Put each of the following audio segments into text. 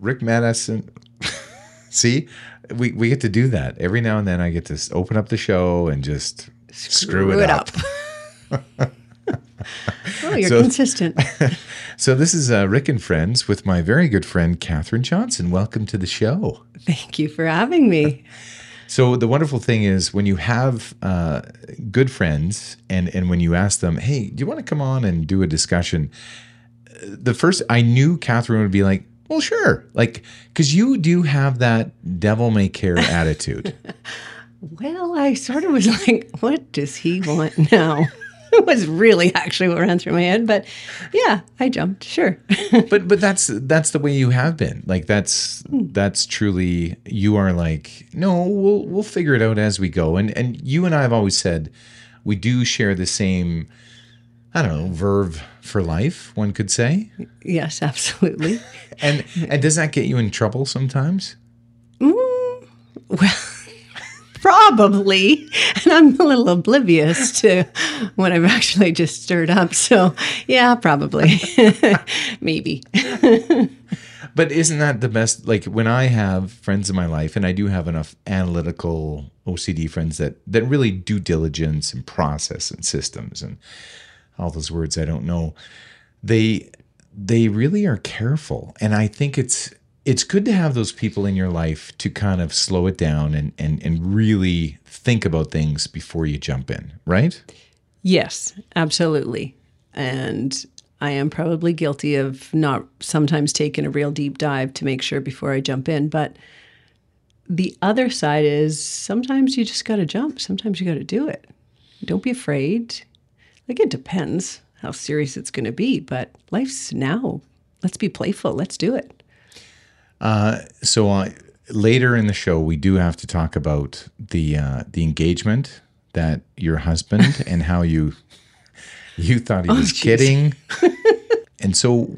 Rick Maddison. See, we, we get to do that every now and then. I get to open up the show and just screw, it, up. oh, you're So- consistent. So this is uh, Rick and Friends with my very good friend Katherine Johnson. Welcome to the show. Thank you for having me. So the wonderful thing is when you have uh, good friends and and when you ask them, hey, do you want to come on and do a discussion? uh, The first I knew Katherine would be like, well, sure, like because you do have that devil may care attitude. Well, I sort of was like, what does he want now? it was really actually what ran through my head, but yeah, I jumped. Sure. but but that's that's the way you have been. Like that's hmm. that's truly you are like no, we'll we'll figure it out as we go. And and you and I have always said we do share the same. I don't know verve for life. One could say. yes, absolutely. And and does that get you in trouble sometimes? Mm, well, probably. And I'm a little oblivious to what I've actually just stirred up. So, yeah, probably. Maybe. But isn't that the best? Like when I have friends in my life, and I do have enough analytical OCD friends that that really do diligence and process and systems and all those words I don't know. They they really are careful, and I think it's it's good to have those people in your life to kind of slow it down and and and really think about things before you jump in, right? Yes, absolutely. And I am probably guilty of not sometimes taking a real deep dive to make sure before I jump in. But the other side is sometimes you just got to jump. Sometimes you got to do it. Don't be afraid. Like it depends how serious it's going to be, but life's now. Let's be playful. Let's do it. so uh, later in the show, we do have to talk about the uh, the engagement that your husband and how you you thought he was jeez. kidding. and so,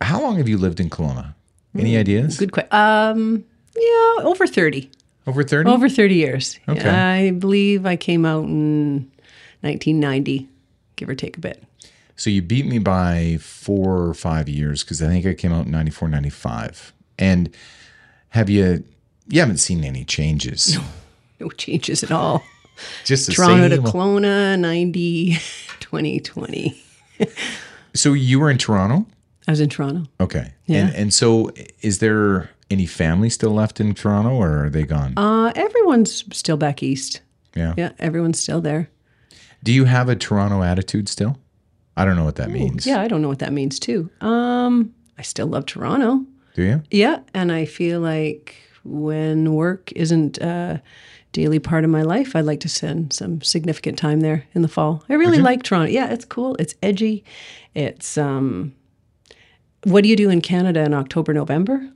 how long have you lived in Kelowna? Any ideas? Good question. Um, yeah, over 30. Over thirty. Over 30 years. Okay. I believe I came out in 1990, give or take a bit. So you beat me by four or five years because I think I came out in 94, 95. And have you? You haven't seen any changes. No no changes at all. Just the Toronto to. Kelowna, 90, 2020. so you were in Toronto. I was in Toronto. Okay. Yeah. And and so is there any family still left in Toronto or are they gone? Uh, everyone's still back east. yeah. Yeah, everyone's still there. Do you have a Toronto attitude still? I don't know what that means. Yeah, I don't know what that means too. Um, I still love Toronto. Do you? Yeah, and I feel like when work isn't a daily part of my life, I'd like to spend some significant time there in the fall. I really like Toronto. Yeah, it's cool. It's edgy. It's um what do you do in Canada in October, November?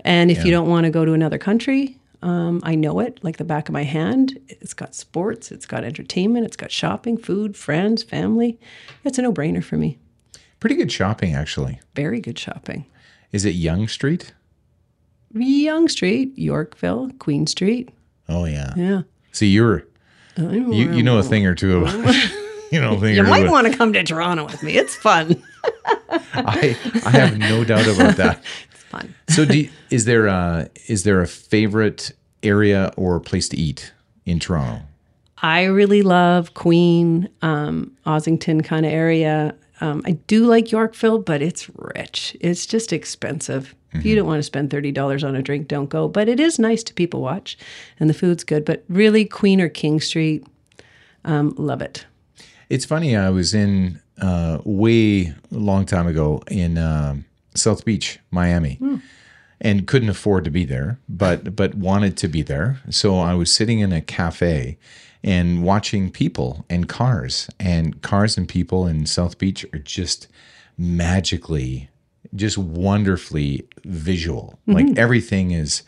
And if you don't want to go to another country, um, I know it like the back of my hand. It's got sports, it's got entertainment, it's got shopping, food, friends, family. It's a no brainer for me. Pretty good shopping actually. Very good shopping. Is it Yonge Street? Yonge Street, Yorkville, Queen Street. Oh yeah. Yeah. See, you're you, you know a thing or two about you know You might want to come to Toronto with me. It's fun. I I have no doubt about that. Fun. So do you- is there a is there a favorite area or place to eat in Toronto? I really love Queen, um, Ossington kind of area. Um, I do like Yorkville, but it's rich. It's just expensive. If you don't want to spend thirty dollars on a drink, don't go. But it is nice to people watch, and the food's good. But really, Queen or King Street, um, love it. It's funny. I was in uh, way a long time ago in um, South Beach, Miami, hmm. and couldn't afford to be there, but but wanted to be there. So I was sitting in a cafe and watching people and cars, and cars and people in South Beach are just magically, just wonderfully visual. Mm-hmm. Like everything is.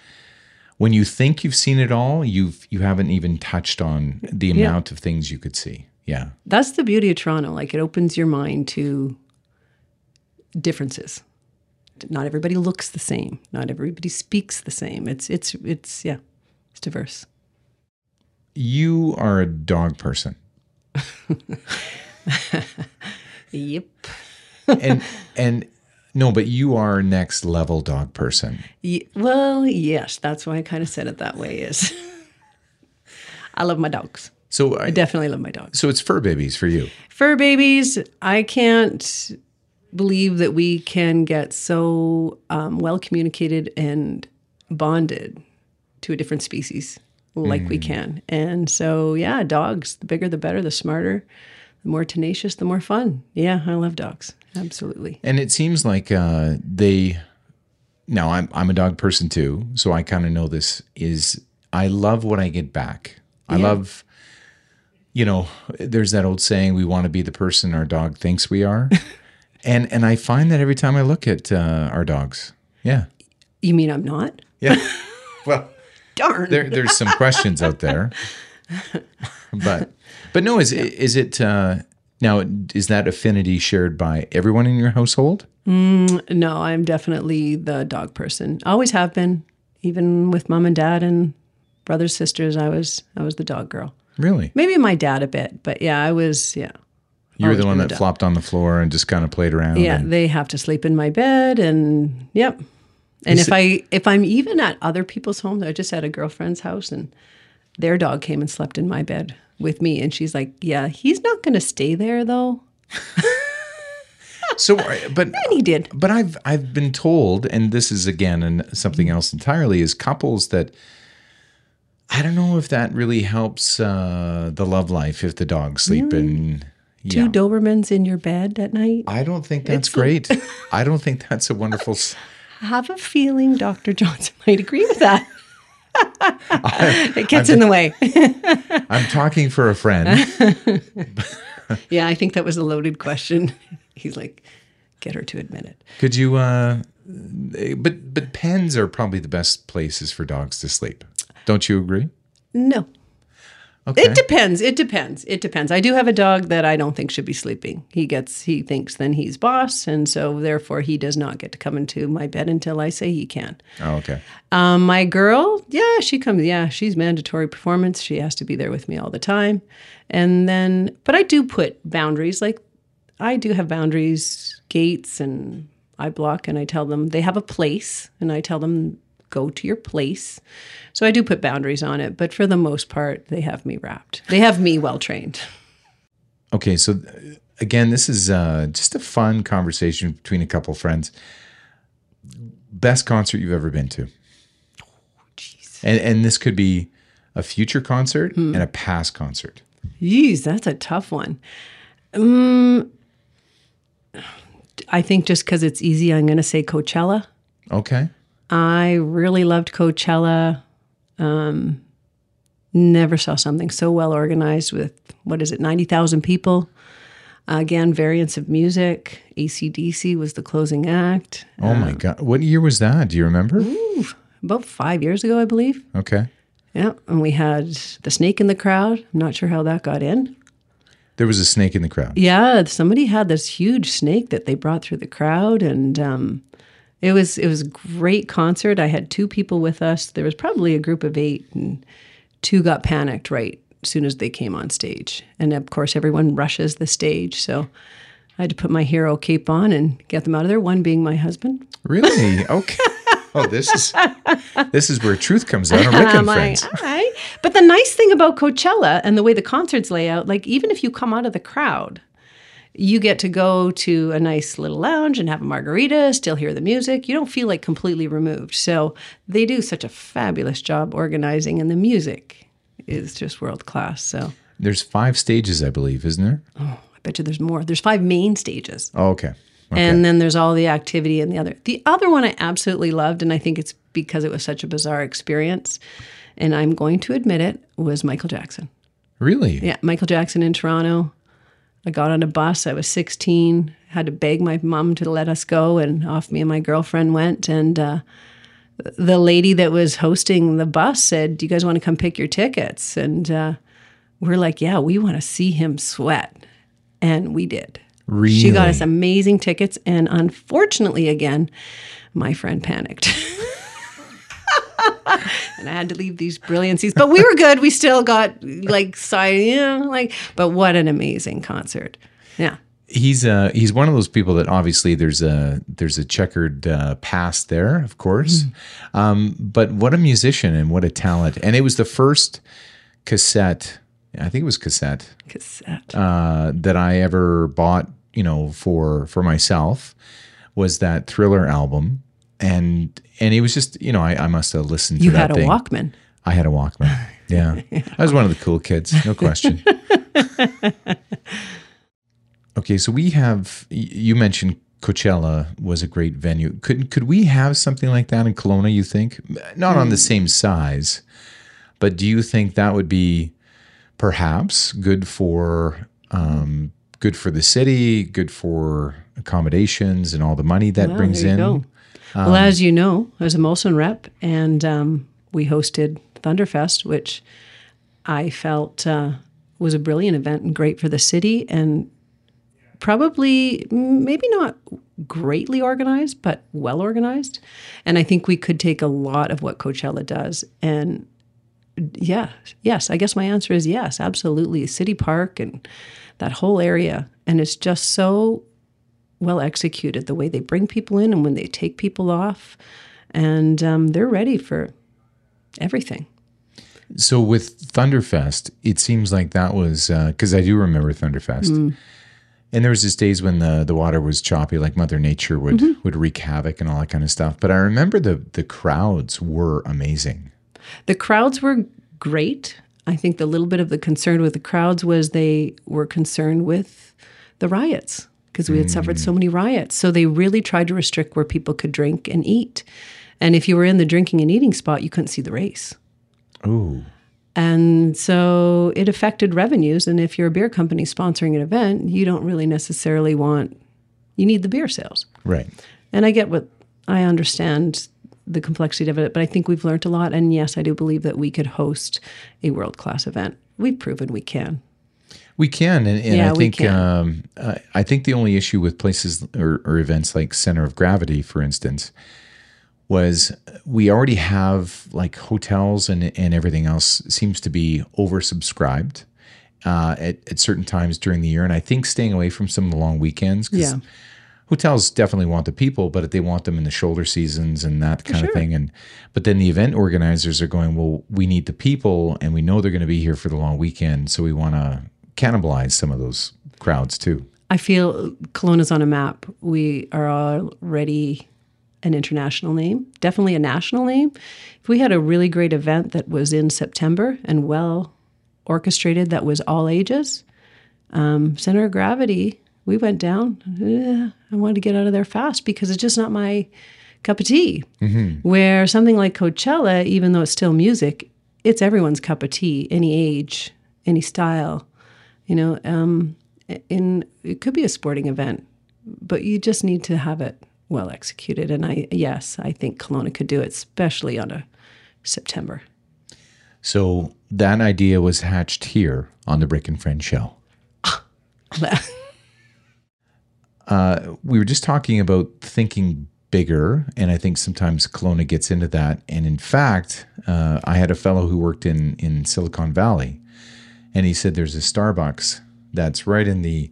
When you think you've seen it all, you've you haven't even touched on the amount of things you could see. Yeah. That's the beauty of Toronto. Like it opens your mind to differences. Not everybody looks the same. Not everybody speaks the same. It's it's it's yeah, it's diverse. You are a dog person. Yep. And and No, but you are next level dog person. Well, yes, that's why I kind of said it that way. Is I love my dogs. So I I, definitely love my dogs. so it's fur babies for you. Fur babies, I can't believe that we can get so um, well communicated and bonded to a different species like we can. And so, yeah, dogs, the bigger the better, the smarter, the more tenacious, the more fun. Yeah, I love dogs. Absolutely. And it seems like uh, they. Now I'm I'm a dog person too, so I kind of know this. Is I love what I get back. I Yeah. love. You know, there's that old saying: "We want to be the person our dog thinks we are," and and I find that every time I look at uh, our dogs. Yeah, You mean I'm not? yeah. well, Darn. there there's some questions out there, but but no, is is it uh, now? Is that affinity shared by everyone in your household? No, I'm definitely the dog person. Always have been. Even with mom and dad and brothers, sisters, I was I was the dog girl. Really? Maybe my dad a bit, but yeah, I was yeah. You were the one that flopped on the floor and just kind of played around. Yeah, and- they have to sleep in my bed and yep. And Is if I if I'm even at other people's homes, I just had a girlfriend's house and their dog came and slept in my bed with me and she's like, "Yeah, he's not going to stay there though." so, uh, but And he did. but I've I've been told, and this is again and something else entirely, is couples that I don't know if that really helps uh, the love life if the dogs sleep in. Two Yeah, Dobermans in your bed at night. I don't think that's It's- great. I don't think that's a wonderful. have a feeling Dr. Johnson might agree with that. it gets in the way. I'm talking for a friend. yeah, I think that was a loaded question. He's like, get her to admit it. Could you? uh But but pens are probably the best places for dogs to sleep. Don't you agree? No. Okay. It depends. It depends. It depends. I do have a dog that I don't think should be sleeping. He gets he thinks then he's boss, and so therefore he does not get to come into my bed until I say he can. oh, okay. Um, my girl, yeah, she comes. Yeah, she's mandatory performance. She has to be there with me all the time, and then but I do put boundaries. Like I do have boundaries, gates, and I block and I tell them they have a place, and I tell them go to your place. So I do put boundaries on it, but for the most part, they have me wrapped. They have me well trained. Okay, so again, this is uh, just a fun conversation between a couple friends. Best concert you've ever been to, Jeez, and and this could be a future concert and a past concert. Jeez, that's a tough one. Um, I think just because it's easy, I'm going to say Coachella. Okay, I really loved Coachella. Um, never saw something so well organized with what is it, ninety thousand people. Again, variants of music. ACDC was the closing act. oh my god, what year was that? Do you remember? About five years ago, I believe. Okay, Yeah, and we had the snake in the crowd. I'm not sure how that got in. there was a snake in the crowd. Yeah, somebody had this huge snake that they brought through the crowd, and um, it was it was a great concert. I had two people with us. There was probably a group of eight, and two got panicked right as soon as they came on stage. And of course, everyone rushes the stage, so I had to put my hero cape on and get them out of there. One being my husband. Really? Okay. Oh, this is this is where truth comes out on Rick and I'm like, Friends. all right. But the nice thing about Coachella and the way the concerts lay out, like even if you come out of the crowd, you get to go to a nice little lounge and have a margarita, still hear the music. You don't feel like completely removed. So they do such a fabulous job organizing, and the music is just world class. So There's five stages, I believe, isn't there? Oh, I bet you there's more. There's five main stages. Oh, okay. Okay. And then there's all the activity in the other. The other one I absolutely loved, and I think it's because it was such a bizarre experience, and I'm going to admit it, was Michael Jackson. really? Yeah, Michael Jackson in Toronto. I got on a bus. I was 16. Had to beg my mom to let us go, and off me and my girlfriend went. And uh, the lady that was hosting the bus said, "Do you guys want to come pick your tickets?" And uh, we're like, "Yeah, we want to see him sweat," and we did. Really? She got us amazing tickets, and unfortunately, again, my friend panicked. and I had to leave these brilliancies, but we were good. We still got like side, you know, like, but what an amazing concert. Yeah. he's uh he's one of those people that obviously there's a there's a checkered uh, past there, of course. Um, but what a musician and what a talent! And it was the first cassette. I think it was cassette Cassette. uh, that I ever bought. You know, for for myself was that Thriller album, and and it was just you know I, I must have listened to you that had a thing. Walkman. I had a Walkman. Yeah. I was one of the cool kids, no question. okay, so we have you mentioned Coachella was a great venue. Could could we have something like that in Kelowna, you think? Not on the same size, but do you think that would be perhaps good for um, good for the city, good for accommodations and all the money that Well, brings in? go. Well, as you know, I was a Molson rep, and um, we hosted Thunderfest, which I felt uh, was a brilliant event and great for the city, and probably maybe not greatly organized, but well organized. And I think we could take a lot of what Coachella does and yeah, yes. I guess my answer is yes, absolutely. City Park and that whole area. And it's just so well executed the way they bring people in and when they take people off. And um, they're ready for everything. So with Thunderfest, it seems like that was uh, because I do remember Thunderfest, mm. and there was just days when the the water was choppy, like Mother Nature would mm-hmm. would wreak havoc and all that kind of stuff. But I remember the the crowds were amazing. The crowds were great. I think the little bit of the concern with the crowds was they were concerned with the riots because we had suffered so many riots. So they really tried to restrict where people could drink and eat. And if you were in the drinking and eating spot, you couldn't see the race. Ooh, And so it affected revenues. And if you're a beer company sponsoring an event, you don't really necessarily want, you need the beer sales. right. And I get what I understand the complexity of it, but I think we've learned a lot. And yes, I do believe that we could host a world class event. We've proven we can. We can, and, and Yeah, I think um, I think the only issue with places or, or events like Center of Gravity, for instance, was we already have like hotels and and everything else seems to be oversubscribed uh, at at certain times during the year, and I think staying away from some of the long weekends. 'cause Yeah. Hotels definitely want the people, but they want them in the shoulder seasons and that kind of thing. And but then the event organizers are going, well, we need the people, and we know they're going to be here for the long weekend, so we want to cannibalize some of those crowds too. I feel Kelowna's on a map. We are already an international name, definitely a national name. If we had a really great event that was in September and well orchestrated, that was all ages, um, center of gravity, we went down. Eh, I wanted to get out of there fast because it's just not my cup of tea. Where something like Coachella, even though it's still music, it's everyone's cup of tea, any age, any style. You know, um, in it could be a sporting event, but you just need to have it well executed. And I, yes, I think Kelowna could do it, especially on a September. So that idea was hatched here on the Rick and Friend show. we were just talking about thinking bigger, and I think sometimes Kelowna gets into that. And in fact, uh, I had a fellow who worked in in Silicon Valley, and he said there's a Starbucks that's right in the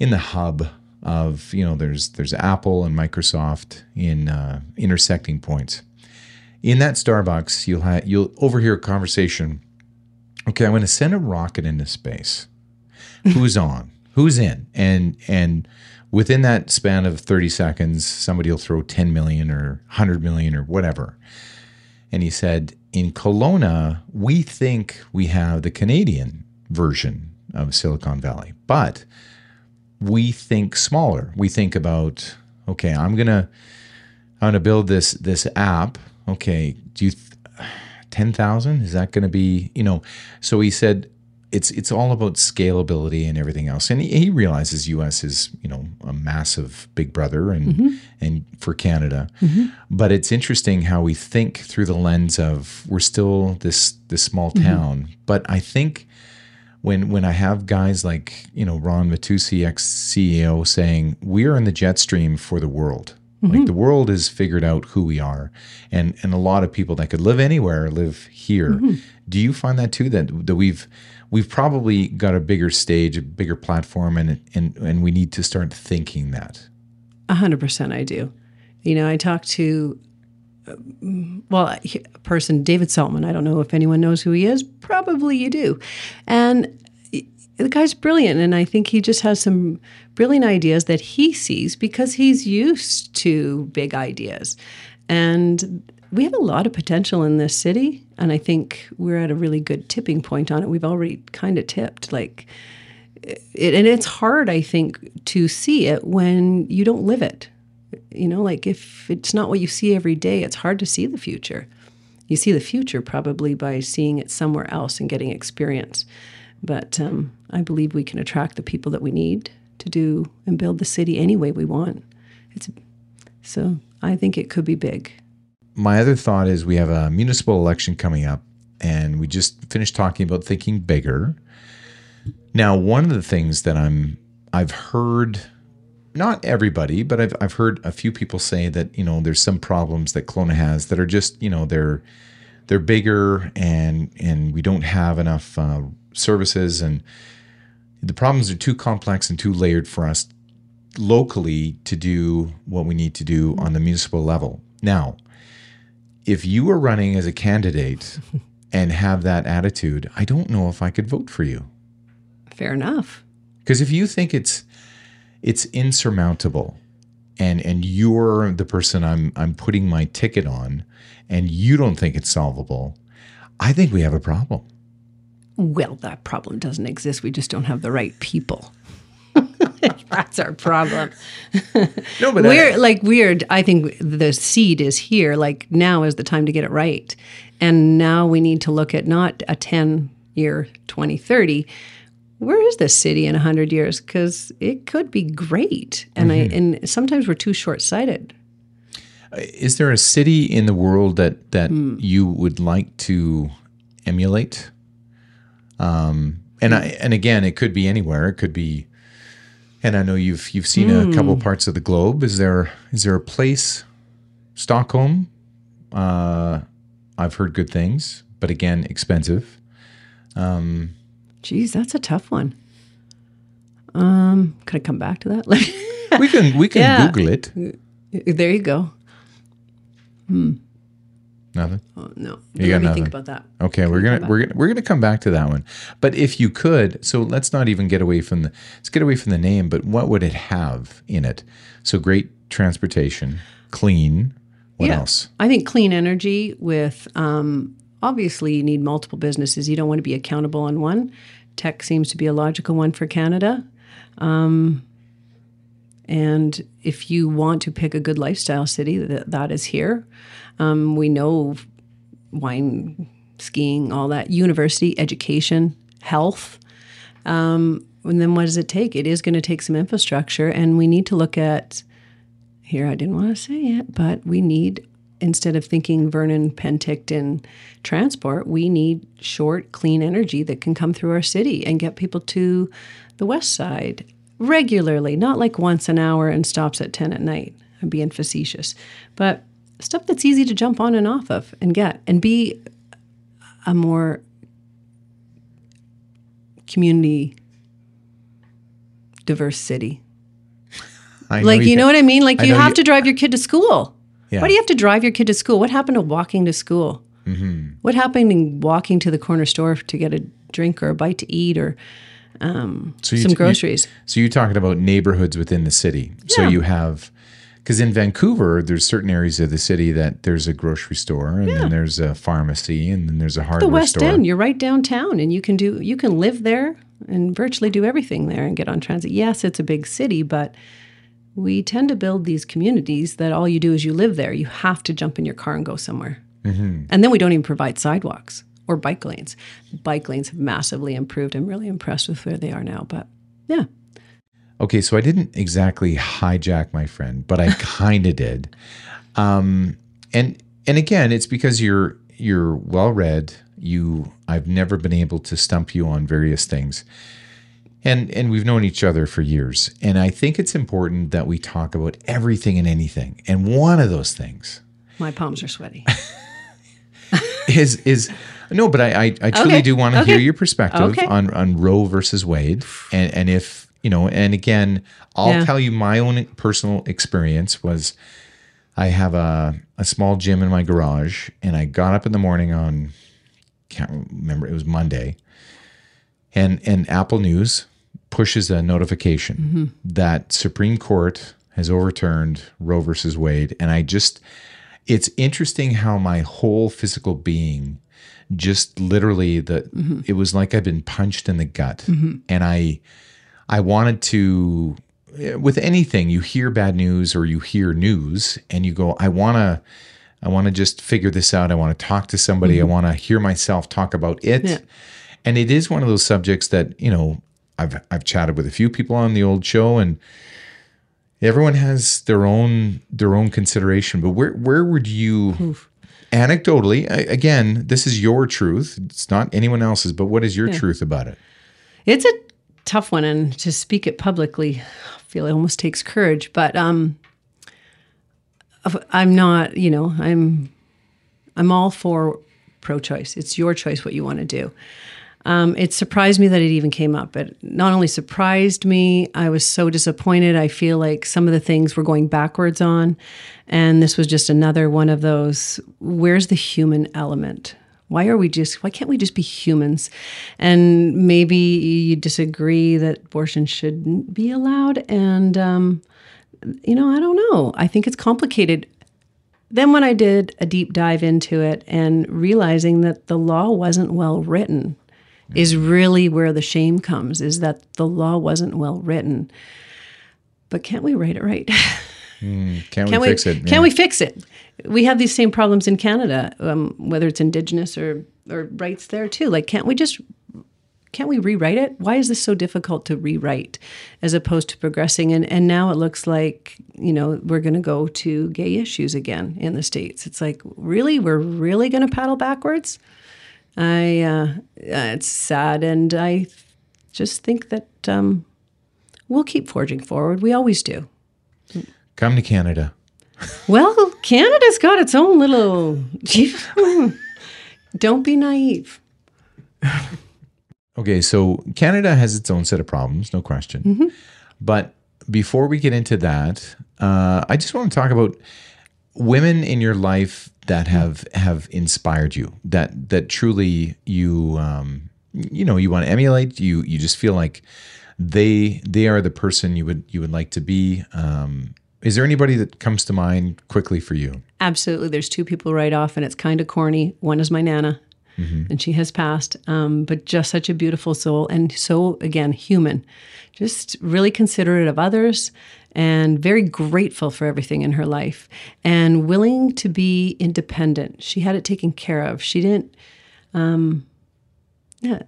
in the hub of you know there's there's Apple and Microsoft in uh, intersecting points. In that Starbucks, you'll ha- you'll overhear a conversation. Okay, I'm going to send a rocket into space who's on who's in and and within that span of 30 seconds somebody will throw 10 million or 100 million or whatever and he said in Kelowna we think we have the Canadian version of Silicon Valley. But we think smaller. We think about okay I'm going to I'm to build this this app. Okay do you th- 10,000 is that going to be you know so he said it's it's all about scalability and everything else. And he, he realizes US is you know a massive big brother and mm-hmm. and for Canada. Mm-hmm. But it's interesting how we think through the lens of we're still this this small mm-hmm. town. But I think when when I have guys like you know Ron Matusi ex CEO saying we are in the jet stream for the world Like mm-hmm. the world has figured out who we are, and and a lot of people that could live anywhere live here. Mm-hmm. Do you find that too? That that we've we've probably got a bigger stage, a bigger platform, and and and we need to start thinking that. A hundred percent, I do. You know, I talk to, well, a person, David Saltman. I don't know if anyone knows who he is. Probably you do. And the guy's brilliant. And I think he just has some brilliant ideas that he sees because he's used to big ideas. And we have a lot of potential in this city. And I think we're at a really good tipping point on it. We've already kind of tipped. Like, it, and it's hard, I think, to see it when you don't live it. You know, like if it's not what you see every day, it's hard to see the future. You see the future probably by seeing it somewhere else and getting experience. But um, I believe we can attract the people that we need to do and build the city any way we want. It's so I think it could be big. My other thought is we have a municipal election coming up, and we just finished talking about thinking bigger. Now, one of the things that I'm I've heard not everybody, but I've I've heard a few people say that, you know, there's some problems that Kelowna has that are just, you know, they're they're bigger and and we don't have enough uh, services and the problems are too complex and too layered for us locally to do what we need to do on the municipal level. Now, if you were running as a candidate and have that attitude, I don't know if I could vote for you. Fair enough. Because if you think it's it's insurmountable and and you're the person I'm I'm putting my ticket on and you don't think it's solvable, I think we have a problem. Well, that problem doesn't exist. We just don't have the right people. That's our problem. No, but we're like weird. I think the seed is here. Like now is the time to get it right. And now we need to look at not a 10 year 2030. Where is this city in 100 years? Because it could be great. And I mm-hmm. and sometimes we're too short sighted. Uh, is there a city in the world that that hmm. you would like to emulate? Um, and I and again, it could be anywhere. It could be, and I know you've you've seen a couple hmm. parts of the globe. Is there is there a place, Stockholm? Uh, I've heard good things, but again, expensive. Um, Geez, that's a tough one. Um, could I come back to that? We can we can Yeah. Google it. there you go. Nothing. Oh, no, You got nothing. think about that. Okay, we're gonna we're gonna we're gonna come back to that one. But if you could, so let's not even get away from the let's get away from the name. But what would it have in it? So great transportation, clean. What Yeah. else? I think clean energy with um, obviously you need multiple businesses. You don't want to be accountable on one. Tech seems to be a logical one for Canada. Um, and if you want to pick a good lifestyle city, that, is here. Um, we know wine, skiing, all that, university, education, health. Um, and then what does it take? It is going to take some infrastructure, and we need to look at here I didn't want to say it, but we need instead of thinking Vernon Penticton transport, we need short, clean energy that can come through our city and get people to the west side regularly, not like once an hour and stops at 10 at night. I'm being facetious, but stuff that's easy to jump on and off of and get and be a more community diverse city. Like, you know what I mean? Like, I you have you- to drive your kid to school. Yeah. Why do you have to drive your kid to school? What happened to walking to school? Mm-hmm. What happened in walking to the corner store to get a drink or a bite to eat or um, So some t- you- groceries? So you're talking about neighborhoods within the city. So you have because in Vancouver, there's certain areas of the city that there's a grocery store, and then there's a pharmacy, and then there's a hardware store. the West store. End, you're right downtown, and you can do you can live there and virtually do everything there and get on transit. Yes, it's a big city, but we tend to build these communities that all you do is you live there. You have to jump in your car and go somewhere. Mm-hmm. And then we don't even provide sidewalks or bike lanes. Bike lanes have massively improved. I'm really impressed with where they are now. But yeah, Okay, so I didn't exactly hijack my friend, but I kind of did. Um, and and again, it's because you're you're well read. You, I've never been able to stump you on various things. And and we've known each other for years and i think it's important that we talk about everything and anything and one of those things My palms are sweaty. is is no but i i, I truly Okay, do want to hear your perspective okay. on on roe versus wade and and if you know and again i'll Yeah. tell you my own personal experience was i have a a small gym in my garage and i got up in the morning on can't remember it was monday and and apple news pushes a notification Mm-hmm. that supreme court has overturned roe versus wade and i just it's interesting how my whole physical being just literally the Mm-hmm. it was like i'd been punched in the gut and i i wanted to with anything you hear bad news or you hear news and you go i want to i want to just figure this out i want to talk to somebody i want to hear myself talk about it Mm-hmm. Yeah. and it is one of those subjects that you know i've i've chatted with a few people on the old show and everyone has their own their own consideration but where where would you anecdotally again this is your truth it's not anyone else's but what is your truth about it It's a tough one, and to speak it publicly, I feel it almost takes courage. But um, I'm not. You know, I'm. I'm all for pro-choice. It's your choice what you want to do. Um, it surprised me that it even came up. It not only surprised me, I was so disappointed. I feel like some of the things we're going backwards on, and this was just another one of those. Where's the human element? Why are we just? Why can't we just be humans? And maybe you disagree that abortion shouldn't be allowed, and um, you know, I don't know. I think it's complicated then when I did a deep dive into it and realizing that the law wasn't well written is really where the shame comes is that the law wasn't well written. But can't we write it right? can't, Can we we fix it Can we fix it? We have these same problems in Canada, um, whether it's Indigenous or or rights there too. Like, can't we just can't we rewrite it? Why is this so difficult to rewrite, as opposed to progressing? And and now it looks like you know we're going to go to gay issues again in the states. It's like really, we're really going to paddle backwards. I uh, uh, it's sad, and I just think that um, we'll keep forging forward. We always do. come to canada Well, Canada's got its own little. Don't be naive. Okay, so Canada has its own set of problems, no question. But before we get into that, uh, I just want to talk about women in your life that have have inspired you, that that truly you um, you know you want to emulate. You you just feel like they they are the person you would you would like to be. Um, is there anybody that comes to mind quickly for you? Absolutely. There's two people right off, and it's kind of corny. One is my Nana, and she has passed, um, but just such a beautiful soul. And so, again, human, just really considerate of others and very grateful for everything in her life and willing to be independent. She had it taken care of. She didn't, um, yeah.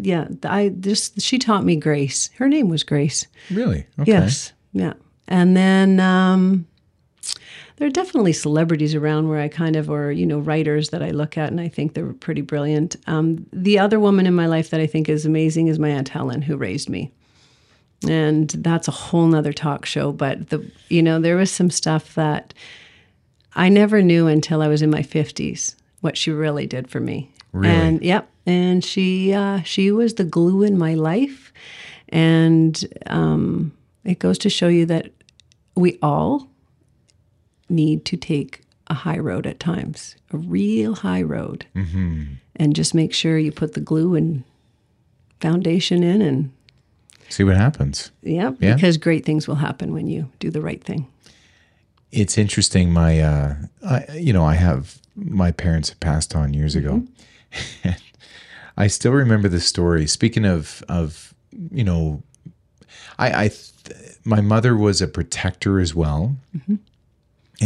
Yeah, I just she taught me grace. Her name was Grace. Really? Okay. Yes. Yeah. And then um, there are definitely celebrities around where I kind of, or, you know, writers that I look at and I think they're pretty brilliant. Um, the other woman in my life that I think is amazing is my Aunt Helen, who raised me. And that's a whole nother talk show. But, the you know, there was some stuff that I never knew until I was in my 50s what she really did for me. Really? And yep. And she uh, she was the glue in my life. And um, it goes to show you that we all need to take a high road at times, a real high road, and just make sure you put the glue and foundation in, and See what happens. yeah, Yeah. because great things will happen when you do the right thing. It's interesting. My, uh, I, you know, I have my parents have passed on years ago. I still remember the story. Speaking of, of you know, I, I, th- my mother was a protector as well, and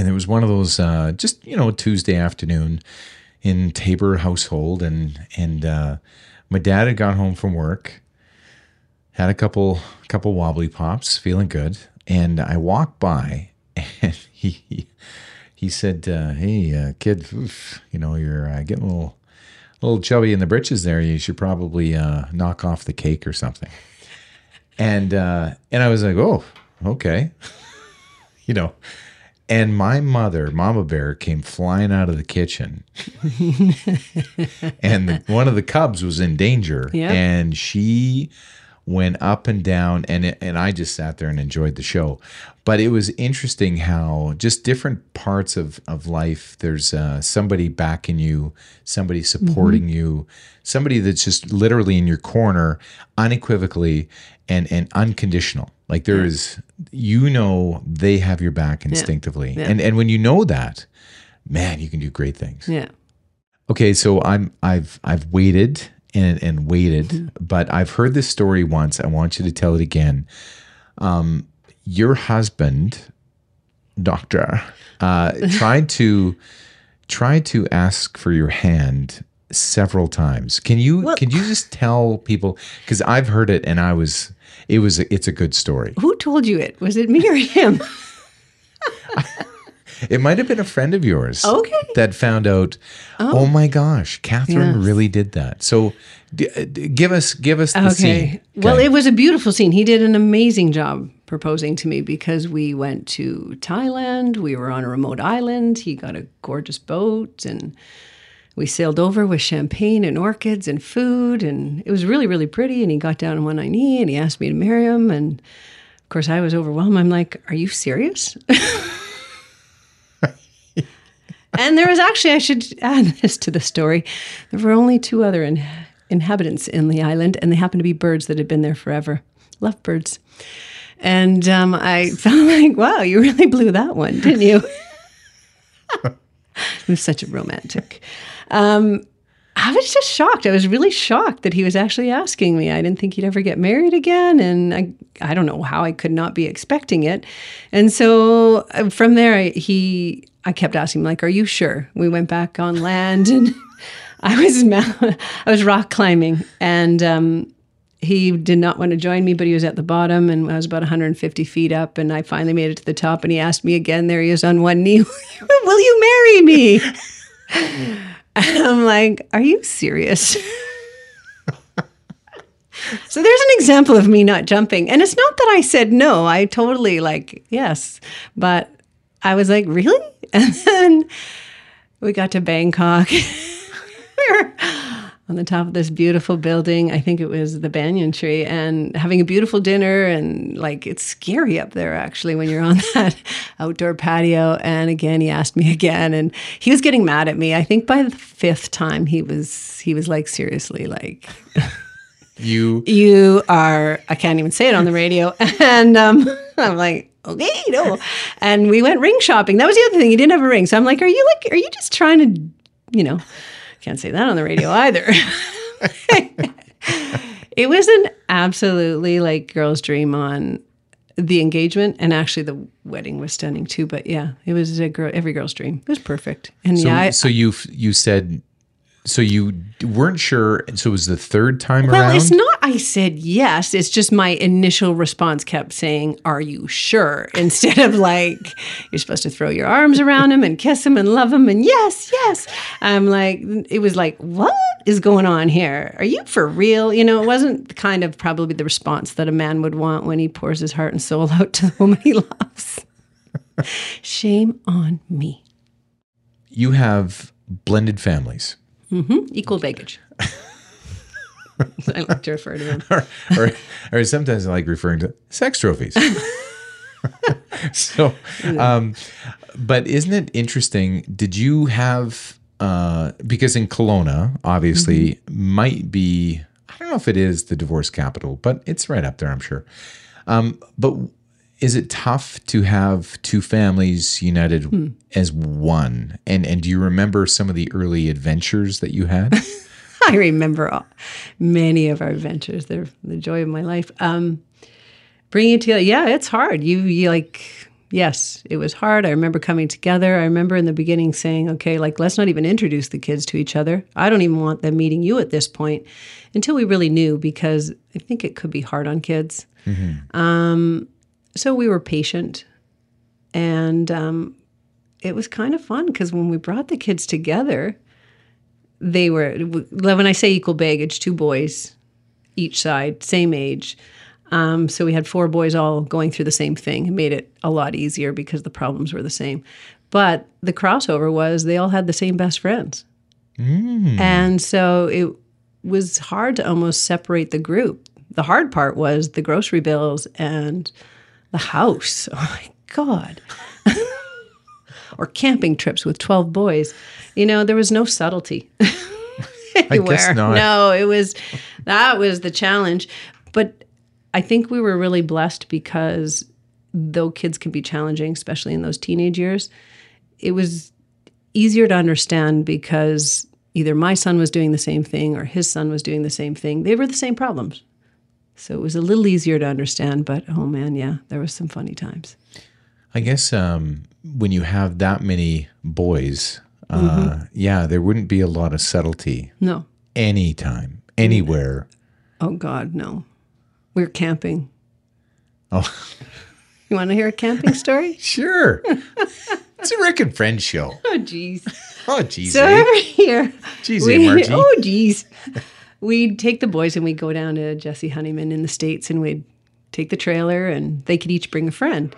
it was one of those uh, just you know Tuesday afternoon in Tabor household, and and uh, my dad had gone home from work, had a couple couple wobbly pops, feeling good, and I walked by, and he he said, uh, "Hey, uh, kid, oof, you know you're uh, getting a little." A little chubby in the britches there. You should probably uh, knock off the cake or something. and uh, and I was like, oh, okay, you know. And my mother, Mama Bear, came flying out of the kitchen, and the, one of the cubs was in danger, and she went up and down, and it, and I just sat there and enjoyed the show. But it was interesting how just different parts of of life. There's uh, somebody backing you, somebody supporting you, somebody that's just literally in your corner, unequivocally and and unconditional. Like there is, you know, they have your back instinctively, Yeah. and and when you know that, man, you can do great things. Yeah. Okay, so I'm I've I've waited and and waited, but I've heard this story once. I want you to tell it again. Um, your husband, doctor, uh, tried to tried to ask for your hand several times. Can you Well- can you just tell people because I've heard it and I was it was it's a good story. Who told you it? Was it me or him? It might have been a friend of yours. Okay. That found out. Oh, my gosh, Katherine Yes. really did that. So, d- uh, d- give us give us the scene. Well, Okay. it was a beautiful scene. He did an amazing job proposing to me because we went to Thailand. We were on a remote island. He got a gorgeous boat and we sailed over with champagne and orchids and food. And it was really, really pretty. And he got down on one knee and he asked me to marry him. And of course, I was overwhelmed. I'm like, Are you serious? and there was actually, I should add this to the story. There were only two other in, inhabitants in the island, and they happened to be birds that had been there forever. Love birds. And um, I felt like, wow, you really blew that one, didn't you? it was such a romantic. Um, I was just shocked. I was really shocked that he was actually asking me. I didn't think he'd ever get married again, and I I don't know how I could not be expecting it. And so uh, from there, I, he I kept asking him like, "Are you sure?" We went back on land, and I was I was rock climbing, and um, he did not want to join me, but he was at the bottom, and I was about 150 feet up, and I finally made it to the top, and he asked me again. There he is on one knee. Will you marry me? And I'm like, are you serious? so there's an example of me not jumping. And it's not that I said no. I totally like, yes. But I was like, really? And then we got to Bangkok. we were on the top of this beautiful building. I think it was the banyan tree and having a beautiful dinner. And like, it's scary up there actually when you're on that outdoor patio. And again, he asked me again and he was getting mad at me. I think by the fifth time he was, he was like, seriously, like, you you are i can't even say it on the radio and um, i'm like okay no and we went ring shopping. That was the other thing he didn't have a ring. So i'm like are you like are you just trying to you know? Can't say that on the radio either. It was an absolutely like girl's dream on the engagement and actually the wedding was stunning too but yeah it was a girl every girl's dream. It was perfect. And so yeah I, so you you said so you weren't sure. So it was the third time Well, around. Well, it's not. I said yes. It's just my initial response kept saying, "Are you sure?" Instead of like, "You're supposed to throw your arms around him and kiss him and love him." And yes, yes. I'm like, it was like, what is going on here? Are you for real? You know, it wasn't the kind of probably the response that a man would want when he pours his heart and soul out to the woman he loves. Shame on me. you have blended families. Equal baggage. I like to refer to them. or, or, or sometimes I like referring to sex trophies. so, um, but isn't it interesting? Did you have, uh, because in Kelowna, obviously, might be, I don't know if it is the divorce capital, but it's right up there, I'm sure. Um, but is it tough to have two families united as one? And and do you remember some of the early adventures that you had? I remember all, many of our adventures. They're the joy of my life. Um, bringing it together, yeah, it's hard. You, you like, yes, it was hard. I remember coming together. I remember in the beginning saying, okay, like, let's not even introduce the kids to each other. I don't even want them meeting you at this point until we really knew, because I think it could be hard on kids. Um, so we were patient, and um, it was kind of fun because when we brought the kids together, they were when I say equal baggage, two boys each side, same age. Um, so we had four boys all going through the same thing. It made it a lot easier because the problems were the same. But the crossover was they all had the same best friends. And so it was hard to almost separate the group. The hard part was the grocery bills and the house. Oh my God. or camping trips with 12 boys. You know, there was no subtlety. anywhere. not. No, it was that was the challenge. But I think we were really blessed because though kids can be challenging, especially in those teenage years, it was easier to understand because either my son was doing the same thing or his son was doing the same thing. They were the same problems. So it was a little easier to understand, but oh man, yeah, there was some funny times. I guess um, when you have that many boys, uh, yeah, there wouldn't be a lot of subtlety No. anytime, anywhere. Oh God, no. We're camping. Oh, You want to hear a camping story? sure. it's a Rick and Friends show. oh geez. Oh, geez. So eh? every year, Geez, we- eh, oh geez, we'd take the boys and we'd go down to Jessie Honeyman in the states, and we'd take the trailer, and they could each bring a friend.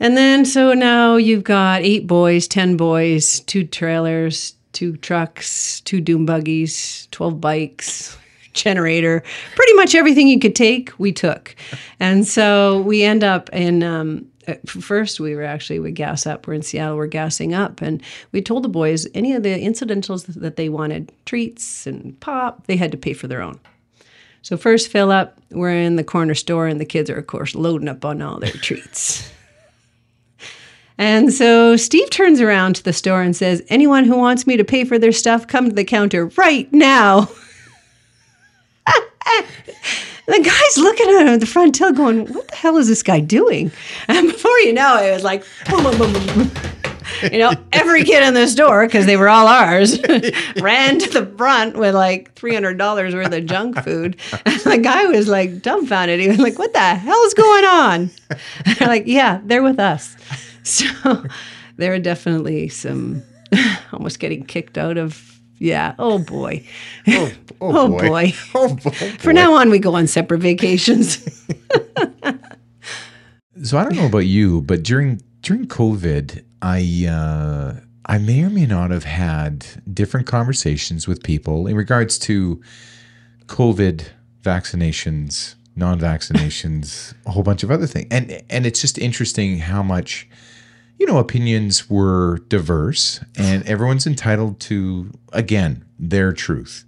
And then so now you've got eight boys, ten boys, two trailers, two trucks, two dune buggies, twelve bikes, generator, pretty much everything you could take, we took. And so we end up in um, first we were actually we gas up. We're in seattle we're gassing up. And we told the boys any of the incidentals that they wanted treats and pop they had to pay for their own. So first fill up we're in the corner store and the kids are of course loading up on all their treats. And so steve turns around to the store and says anyone who wants me to pay for their stuff come to the counter right now the guy's looking at him at the front till going, what the hell is this guy doing? And before you know it, it was like, boom, boom, boom, boom. You know, every kid in the store, because they were all ours, ran to the front with like $300 worth of junk food. And the guy was like dumbfounded. He was like, what the hell's going on? Like, yeah, they're with us. So there are definitely some almost getting kicked out of, yeah, oh boy. Oh, Oh, boy. Oh, boy. For now on, we go on separate vacations. So I don't know about you, but during during COVID, I uh, I may or may not have had different conversations with people in regards to COVID vaccinations, non-vaccinations, a whole bunch of other things, and and it's just interesting how much you know opinions were diverse, and everyone's entitled to again their truth.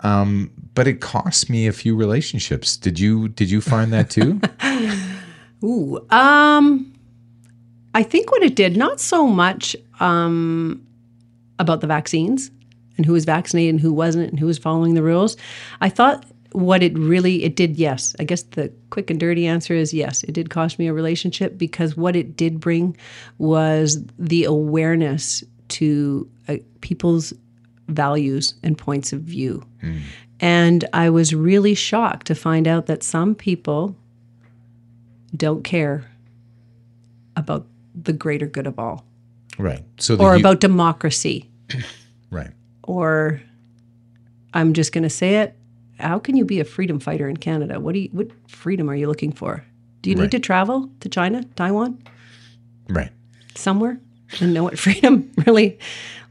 Um, but it cost me a few relationships. Did you did you find that too? Ooh, um, I think what it did, not so much um, about the vaccines and who was vaccinated and who wasn't and who was following the rules. I thought what it really it did yes. I guess the quick and dirty answer is yes it did cost me a relationship because what it did bring was the awareness to uh, people's values and points of view. And i was really shocked to find out that some people don't care about the greater good of all. Right. So or u- about democracy. Right. or i'm just going to say it how can you be a freedom fighter in canada what do you what freedom are you looking for do you Right. need to travel to china taiwan Right. somewhere and know what freedom really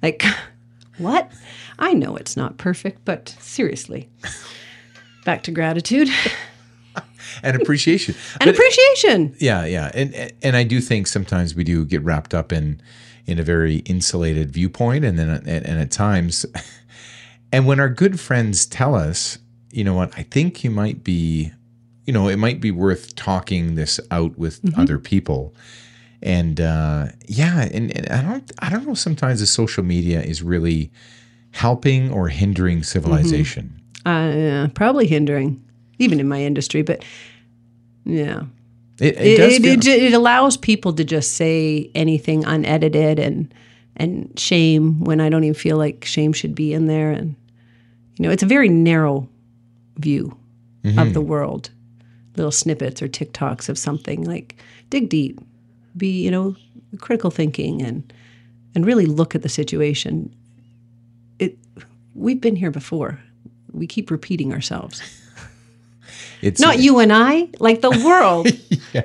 like what i know it's not perfect but seriously back to gratitude And appreciation. and But- uh, appreciation yeah, yeah. And and I do think sometimes we do get wrapped up in in a very insulated viewpoint and then and, and at times and when our good friends tell us, you know what, I think you might be you know, it might be worth talking this out with other people. And uh yeah, and, and I don't I don't know sometimes the social media is really helping or hindering civilization. uh, yeah, probably hindering even in my industry but yeah It, it, it, feel- it, it allows people to just say anything unedited and and shame when I don't even feel like shame should be in there and you know it's a very narrow view of mm-hmm. the world little snippets or TikToks of something like dig deep be you know critical thinking and and really look at the situation it we've been here before we keep repeating ourselves It's Not you and I, like the world.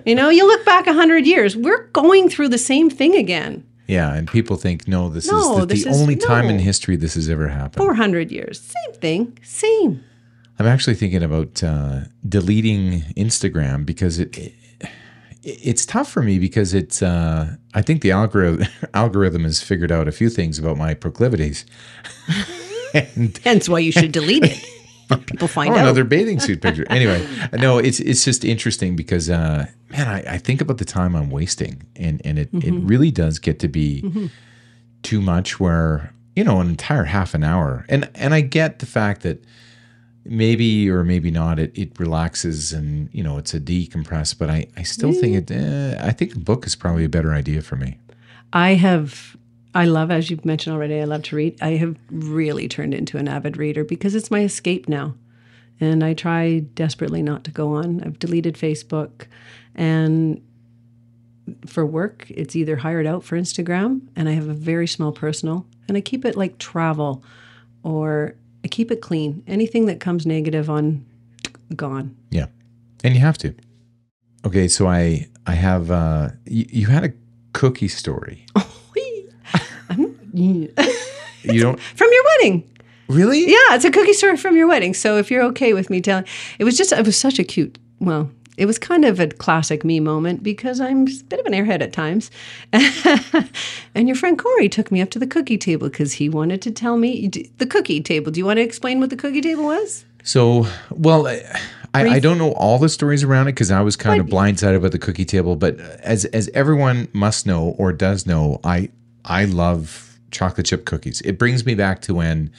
You know, you look back a hundred years, we're going through the same thing again. Yeah, and people think no, this No, is the, this the is- only time in history this has ever happened. Four hundred years, same thing, same. I'm actually thinking about uh, deleting Instagram because it, it it's tough for me because it's uh, I think the algorithm algorithm has figured out a few things about my proclivities. and Hence why you should delete it. People find oh, out. another bathing suit picture. Anyway, no, it's it's just interesting because uh, man, I, I think about the time I'm wasting, and and it it really does get to be too much. Where you know an entire half an hour, and and I get the fact that maybe or maybe not it, it relaxes and you know it's a decompress but i, I still think it eh, i think a book is probably a better idea for me I have, I love, as you've mentioned already, I love to read. I have really turned into an avid reader because it's my escape now. And I try desperately not to go on. I've deleted Facebook. And for work, it's either hired out for Instagram, and I have a very small personal, and I keep it like travel or I keep it clean. Anything that comes negative on, gone. yeah and you have to okay so i i have uh you, you had a cookie story I'm, you don't From your wedding. really Yeah, it's a cookie story from your wedding. So if you're okay with me telling, it was just, it was such a cute, well, it was kind of a classic me moment because I'm a bit of an airhead at times. and your friend Corey took me up to the cookie table because he wanted to tell me the cookie table. Do you want to explain what the cookie table was? So, well, I, I don't know all the stories around it because I was kind of blindsided about the cookie table. But as as everyone must know or does know, I I love chocolate chip cookies. It brings me back to when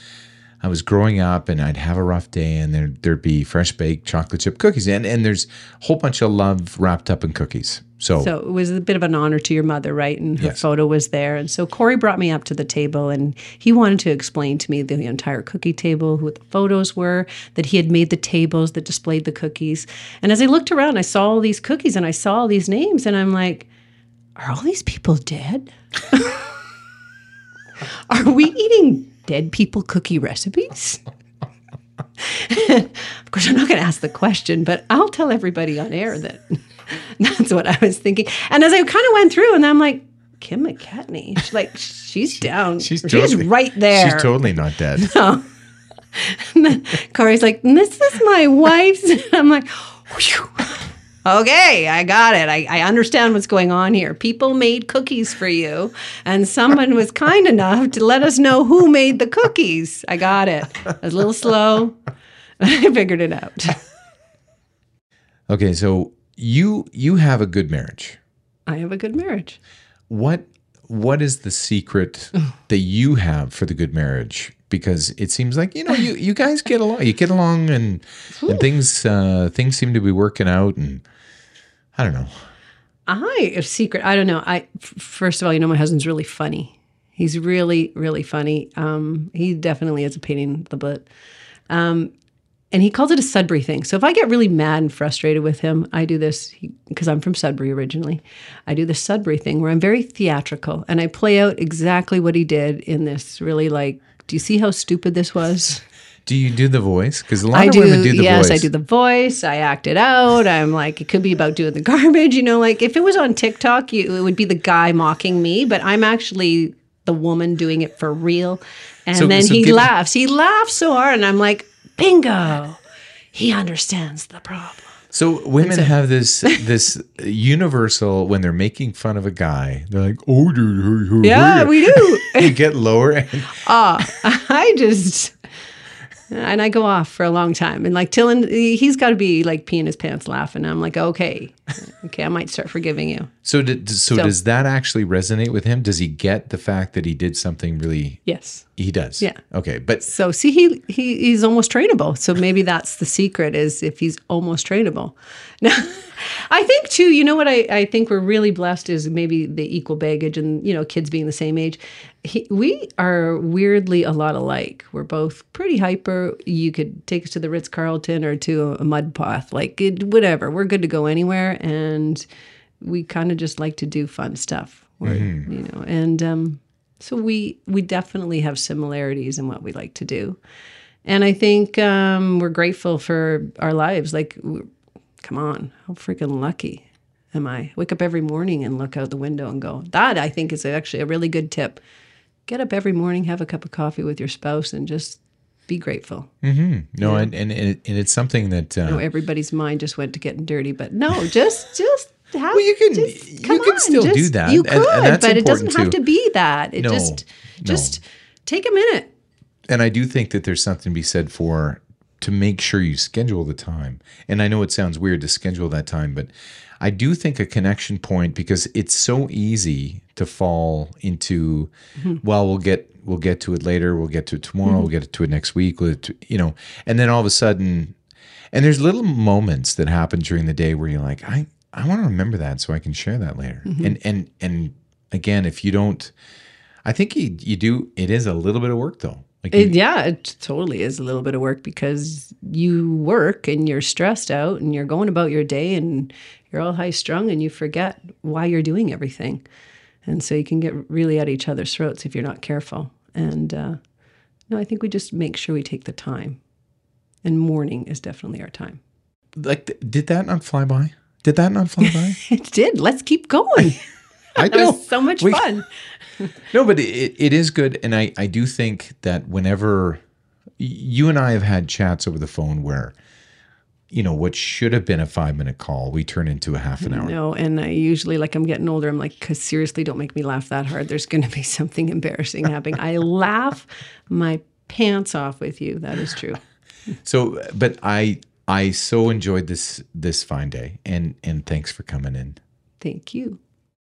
I was growing up and I'd have a rough day and there there'd be fresh baked chocolate chip cookies and and there's a whole bunch of love wrapped up in cookies. So, So it was a bit of an honor to your mother, right? And her Yes. photo was there. And so Corey brought me up to the table and he wanted to explain to me the entire cookie table, what the photos were, that he had made the tables that displayed the cookies. And as I looked around, I saw all these cookies and I saw all these names and I'm like, are all these people dead? are we eating dead people cookie recipes? of course, I'm not going to ask the question, but I'll tell everybody on air that that's what I was thinking. And as I kind of went through, and I'm like, Kim McCatney, she's like she's down, she's, totally- right there. She's totally not dead. And then Corey's like, "This is my wife's." I'm like, "Whew. "Okay, I got it. I, I understand what's going on here. People made cookies for you, and someone was kind enough to let us know who made the cookies. I got it. I was a little slow. I figured it out. Okay, so you you have a good marriage. I have a good marriage. what what is the secret that you have for the good marriage because it seems like you know you, you guys get along you get along and and things uh things seem to be working out and i don't know I a secret. I don't know. I first of all, you know, my husband's really funny. He's really, really funny. Um, he definitely is a pain in the butt. Um, and he calls it a Sudbury thing. So if I get really mad and frustrated with him, I do this because I'm from Sudbury originally. I do the Sudbury thing where I'm very theatrical and I play out exactly what he did in this really like. Do you see how stupid this was? do you do the voice because a lot I of do, women do the yes, voice I do the voice. I act it out. I'm like, it could be about doing the garbage. You know, like if it was on TikTok, you, it would be the guy mocking me, but I'm actually the woman doing it for real. And So- then so he give- laughs. He laughs so hard, and I'm like, bingo. He understands the problem. so women have this this universal when they're making fun of a guy they're like oh dude, hey, hey, Yeah, hey." we do. you get lower and Ah, I just. And I go off for a long time. And like Tillin, he's got to be like peeing his pants laughing. I'm like, okay, okay, I might start forgiving you. so did, so, does that actually resonate with him does he get the fact that he did something really Yes. he does Yeah. okay but So see, he, he he's almost trainable. So maybe that's the secret is if he's almost trainable. I think too. You know what I, I think we're really blessed is maybe the equal baggage and you know kids being the same age. He, we are weirdly a lot alike. We're both pretty hyper. You could take us to the Ritz Carlton or to a mud path, like it, whatever. We're good to go anywhere, and we kind of just like to do fun stuff. We're, You know, and um, so we we definitely have similarities in what we like to do. And I think um, we're grateful for our lives. Like, come on, how freaking lucky am I? Wake up every morning and look out the window and go. That I think is actually a really good tip. Get up every morning, have a cup of coffee with your spouse, and just be grateful. No, and, and, and, and it's something that. Uh, everybody's mind just went to getting dirty, but no, just just have. Well, you can- just- you can on, still do that, You could, and but it doesn't important have to be that. It No, just no. just take a minute. And I do think that there's something to be said for to make sure you schedule the time. And I know it sounds weird to schedule that time, but I do think a connection point because it's so easy to fall into mm-hmm. well we'll get we'll get to it later, we'll get to it tomorrow, mm-hmm. we'll get to it next week, we'll to, you know, and then all of a sudden and there's little moments that happen during the day where you're like I I want to remember that so I can share that later. Mm-hmm. And and and again, if you don't I think you you do it is a little bit of work though. Like you- It, yeah, it totally is a little bit of work because you work and you're stressed out and you're going about your day and you're all high strung and you forget why you're doing everything. And so you can get really at each other's throats if you're not careful. And uh, no, I think we just make sure we take the time. And morning is definitely our time. like did that not fly by did that not fly by It did. Let's keep going. i was so much We- fun. no but it, it is good and i i do think that whenever you and i have had chats over the phone where you know what should have been a five minute call we turn into a half an hour No, and I usually, like, I'm getting older. I'm like, "'Cause seriously, don't make me laugh that hard. There's going to be something embarrassing happening. I laugh my pants off with you. That is true. so but i i so enjoyed this this fine day and and thanks for coming in Thank you.